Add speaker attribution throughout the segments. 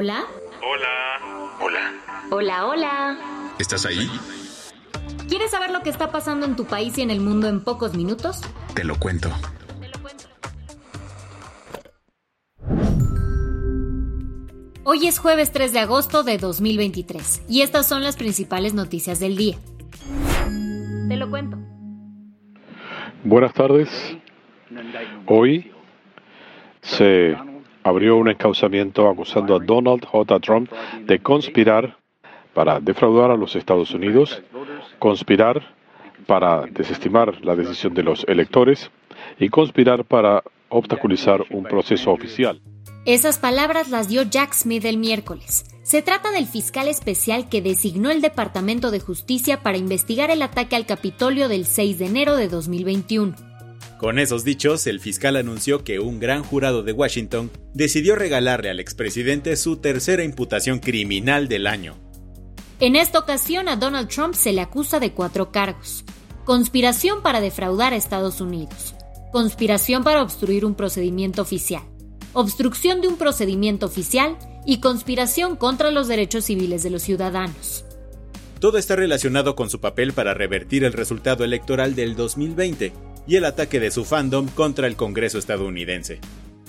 Speaker 1: Hola.
Speaker 2: Hola.
Speaker 3: Hola.
Speaker 1: Hola, hola.
Speaker 3: ¿Estás ahí?
Speaker 1: ¿Quieres saber lo que está pasando en tu país y en el mundo en pocos minutos?
Speaker 3: Te lo cuento.
Speaker 1: Hoy es jueves 3 de agosto de 2023 y estas son las principales noticias del día. Te lo cuento.
Speaker 4: Buenas tardes. Hoy se abrió un encauzamiento acusando a Donald J. Trump de conspirar para defraudar a los Estados Unidos, conspirar para desestimar la decisión de los electores y conspirar para obstaculizar un proceso oficial.
Speaker 1: Esas palabras las dio Jack Smith el miércoles. Se trata del fiscal especial que designó el Departamento de Justicia para investigar el ataque al Capitolio del 6 de enero de 2021.
Speaker 2: Con esos dichos, el fiscal anunció que un gran jurado de Washington decidió regalarle al expresidente su tercera imputación criminal del año.
Speaker 1: En esta ocasión a Donald Trump se le acusa de cuatro cargos. Conspiración para defraudar a Estados Unidos. Conspiración para obstruir un procedimiento oficial obstrucción de un procedimiento oficial y conspiración contra los derechos civiles de los ciudadanos.
Speaker 2: Todo está relacionado con su papel para revertir el resultado electoral del 2020 y el ataque de su fandom contra el Congreso estadounidense.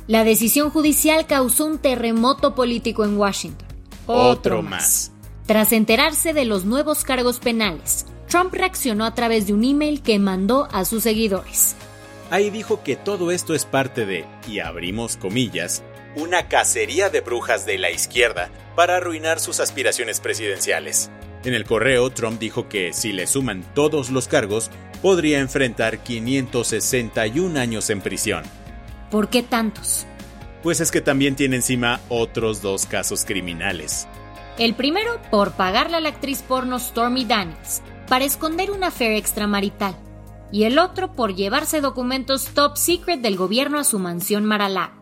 Speaker 1: La decisión judicial causó un terremoto político en Washington.
Speaker 2: Otro, más.
Speaker 1: Tras enterarse de los nuevos cargos penales, Trump reaccionó a través de un email que mandó a sus seguidores.
Speaker 2: Ahí dijo que todo esto es parte de, y abrimos comillas, una cacería de brujas de la izquierda para arruinar sus aspiraciones presidenciales. En el correo, Trump dijo que si le suman todos los cargos, podría enfrentar 561 años en prisión.
Speaker 1: ¿Por qué tantos?
Speaker 2: Pues es que también tiene encima otros dos casos criminales.
Speaker 1: El primero por pagarle a la actriz porno Stormy Daniels para esconder una affair extramarital y el otro por llevarse documentos top secret del gobierno a su mansión Mar-a-Lago.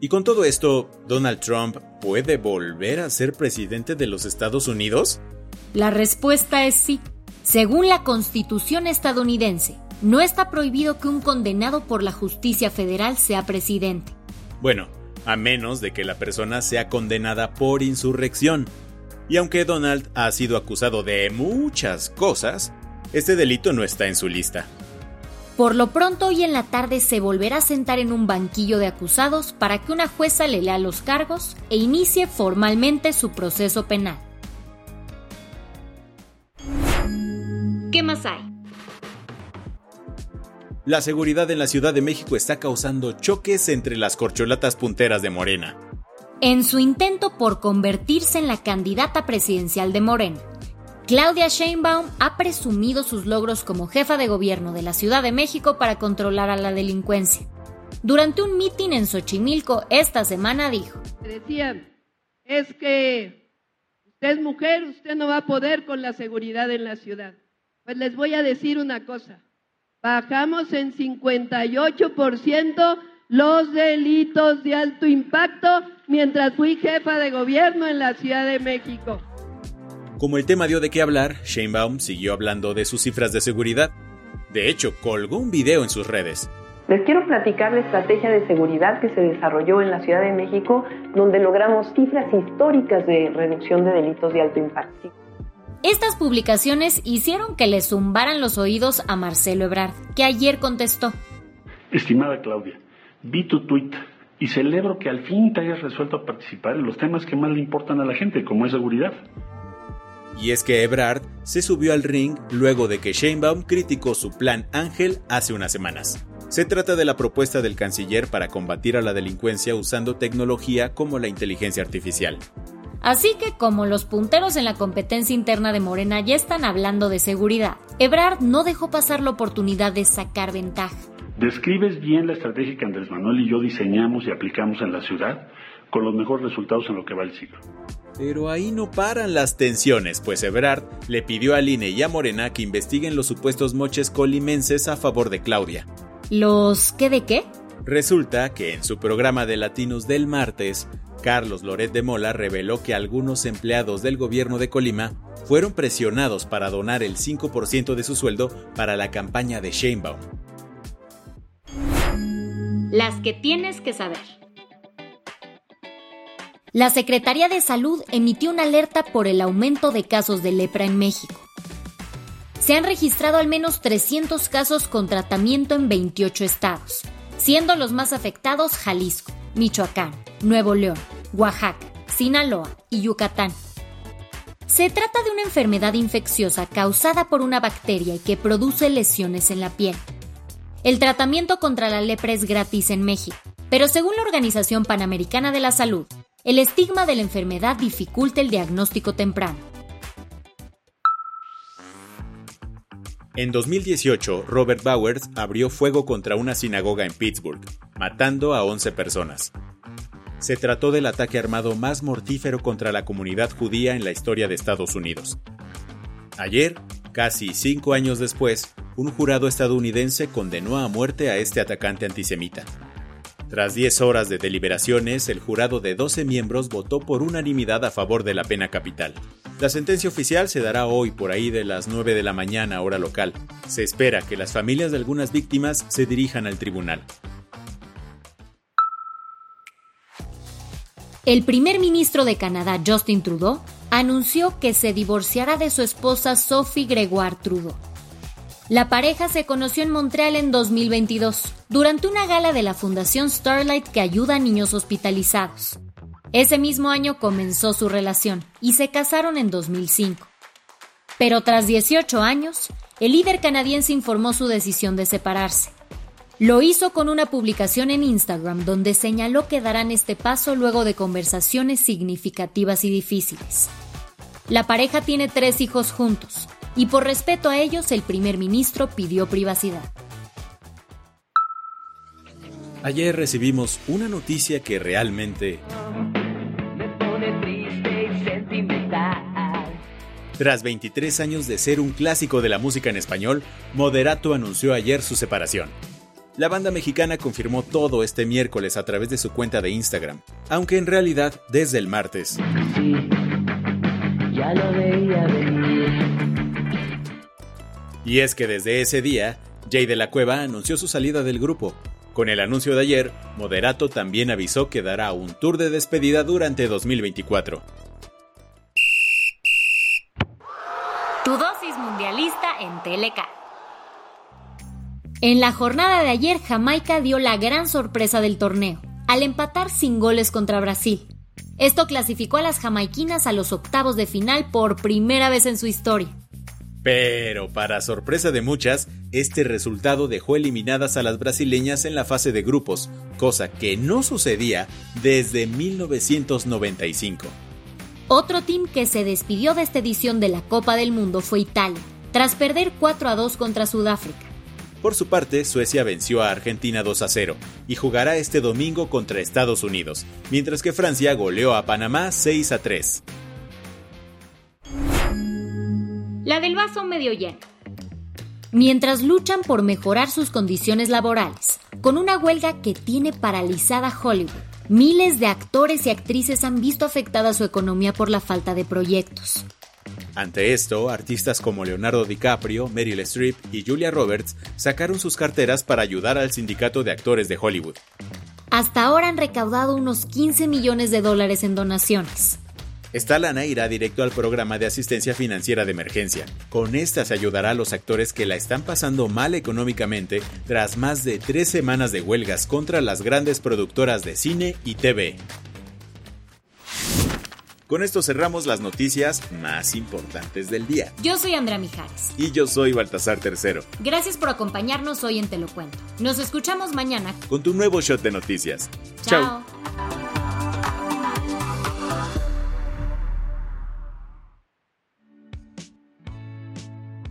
Speaker 2: Y con todo esto, ¿Donald Trump puede volver a ser presidente de los Estados Unidos?
Speaker 1: La respuesta es sí. Según la Constitución estadounidense, no está prohibido que un condenado por la justicia federal sea presidente.
Speaker 2: Bueno, a menos de que la persona sea condenada por insurrección. Y aunque Donald ha sido acusado de muchas cosas, este delito no está en su lista.
Speaker 1: Por lo pronto, hoy en la tarde se volverá a sentar en un banquillo de acusados para que una jueza le lea los cargos e inicie formalmente su proceso penal. ¿Qué más hay?
Speaker 2: La seguridad en la Ciudad de México está causando choques entre las corcholatas punteras de Morena.
Speaker 1: En su intento por convertirse en la candidata presidencial de Morena, Claudia Sheinbaum ha presumido sus logros como jefa de gobierno de la Ciudad de México para controlar a la delincuencia. Durante un mitin en Xochimilco esta semana dijo:
Speaker 5: Decían, es que usted es mujer, usted no va a poder con la seguridad en la ciudad. Pues les voy a decir una cosa, bajamos en 58% los delitos de alto impacto mientras fui jefa de gobierno en la Ciudad de México.
Speaker 2: Como el tema dio de qué hablar, Sheinbaum siguió hablando de sus cifras de seguridad. De hecho, colgó un video en sus redes.
Speaker 6: Les quiero platicar la estrategia de seguridad que se desarrolló en la Ciudad de México, donde logramos cifras históricas de reducción de delitos de alto impacto.
Speaker 1: Estas publicaciones hicieron que le zumbaran los oídos a Marcelo Ebrard, que ayer contestó.
Speaker 7: Estimada Claudia, vi tu tweet y celebro que al fin te hayas resuelto participar en los temas que más le importan a la gente, como es seguridad.
Speaker 2: Y es que Ebrard se subió al ring luego de que Sheinbaum criticó su plan Ángel hace unas semanas. Se trata de la propuesta del canciller para combatir a la delincuencia usando tecnología como la inteligencia artificial.
Speaker 1: Así que como los punteros en la competencia interna de Morena ya están hablando de seguridad, Ebrard no dejó pasar la oportunidad de sacar ventaja.
Speaker 7: Describes bien la estrategia que Andrés Manuel y yo diseñamos y aplicamos en la ciudad con los mejores resultados en lo que va el siglo.
Speaker 2: Pero ahí no paran las tensiones, pues Ebrard le pidió a INE y a Morena que investiguen los supuestos moches colimenses a favor de Claudia.
Speaker 1: ¿Los qué de qué?
Speaker 2: Resulta que en su programa de Latinos del martes, Carlos Loret de Mola reveló que algunos empleados del gobierno de Colima fueron presionados para donar el 5% de su sueldo para la campaña de Sheinbaum.
Speaker 1: Las que tienes que saber. La Secretaría de Salud emitió una alerta por el aumento de casos de lepra en México. Se han registrado al menos 300 casos con tratamiento en 28 estados, siendo los más afectados Jalisco, Michoacán, Nuevo León, Oaxaca, Sinaloa y Yucatán. Se trata de una enfermedad infecciosa causada por una bacteria y que produce lesiones en la piel. El tratamiento contra la lepra es gratis en México, pero según la Organización Panamericana de la Salud, el estigma de la enfermedad dificulta el diagnóstico temprano.
Speaker 2: En 2018, Robert Bowers abrió fuego contra una sinagoga en Pittsburgh, matando a 11 personas. Se trató del ataque armado más mortífero contra la comunidad judía en la historia de Estados Unidos. Ayer, casi cinco años después, un jurado estadounidense condenó a muerte a este atacante antisemita. Tras 10 horas de deliberaciones, el jurado de 12 miembros votó por unanimidad a favor de la pena capital. La sentencia oficial se dará hoy por ahí de las 9 de la mañana hora local. Se espera que las familias de algunas víctimas se dirijan al tribunal.
Speaker 1: El primer ministro de Canadá, Justin Trudeau, anunció que se divorciará de su esposa Sophie Gregoire Trudeau. La pareja se conoció en Montreal en 2022, durante una gala de la Fundación Starlight que ayuda a niños hospitalizados. Ese mismo año comenzó su relación y se casaron en 2005. Pero tras 18 años, el líder canadiense informó su decisión de separarse. Lo hizo con una publicación en Instagram donde señaló que darán este paso luego de conversaciones significativas y difíciles. La pareja tiene tres hijos juntos, y por respeto a ellos el primer ministro pidió privacidad.
Speaker 2: Ayer recibimos una noticia que realmente... Tras 23 años de ser un clásico de la música en español, Moderato anunció ayer su separación. La banda mexicana confirmó todo este miércoles a través de su cuenta de Instagram, aunque en realidad desde el martes. ya lo veía y es que desde ese día, Jay de la Cueva anunció su salida del grupo. Con el anuncio de ayer, Moderato también avisó que dará un tour de despedida durante 2024.
Speaker 1: Tu dosis mundialista en Teleca. En la jornada de ayer, Jamaica dio la gran sorpresa del torneo, al empatar sin goles contra Brasil. Esto clasificó a las jamaiquinas a los octavos de final por primera vez en su historia.
Speaker 2: Pero, para sorpresa de muchas, este resultado dejó eliminadas a las brasileñas en la fase de grupos, cosa que no sucedía desde 1995.
Speaker 1: Otro team que se despidió de esta edición de la Copa del Mundo fue Italia, tras perder 4 a 2 contra Sudáfrica.
Speaker 2: Por su parte, Suecia venció a Argentina 2 a 0 y jugará este domingo contra Estados Unidos, mientras que Francia goleó a Panamá 6 a 3
Speaker 1: la del vaso medio lleno. Mientras luchan por mejorar sus condiciones laborales, con una huelga que tiene paralizada Hollywood, miles de actores y actrices han visto afectada su economía por la falta de proyectos.
Speaker 2: Ante esto, artistas como Leonardo DiCaprio, Meryl Streep y Julia Roberts sacaron sus carteras para ayudar al sindicato de actores de Hollywood.
Speaker 1: Hasta ahora han recaudado unos 15 millones de dólares en donaciones.
Speaker 2: Esta lana irá directo al programa de asistencia financiera de emergencia. Con esta se ayudará a los actores que la están pasando mal económicamente tras más de tres semanas de huelgas contra las grandes productoras de cine y TV. Con esto cerramos las noticias más importantes del día.
Speaker 1: Yo soy Andrea Mijares.
Speaker 2: Y yo soy Baltasar Tercero.
Speaker 1: Gracias por acompañarnos hoy en Te lo Cuento. Nos escuchamos mañana
Speaker 2: con tu nuevo shot de noticias. Chao.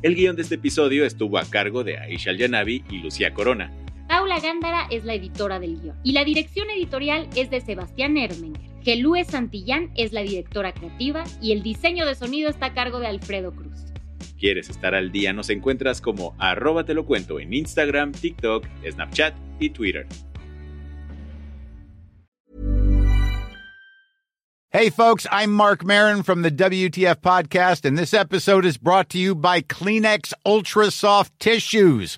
Speaker 2: El guion de este episodio estuvo a cargo de Aisha Yanavi y Lucía Corona.
Speaker 1: Paula Gándara es la editora del guion y la dirección editorial es de Sebastián Ermenger. Gelúe Santillán es la directora creativa y el diseño de sonido está a cargo de Alfredo Cruz.
Speaker 2: ¿Quieres estar al día? Nos encuentras como arroba te lo cuento en Instagram, TikTok, Snapchat y Twitter.
Speaker 3: Hey folks, I'm Mark Marin from the WTF podcast and this episode is brought to you by Kleenex Ultra Soft Tissues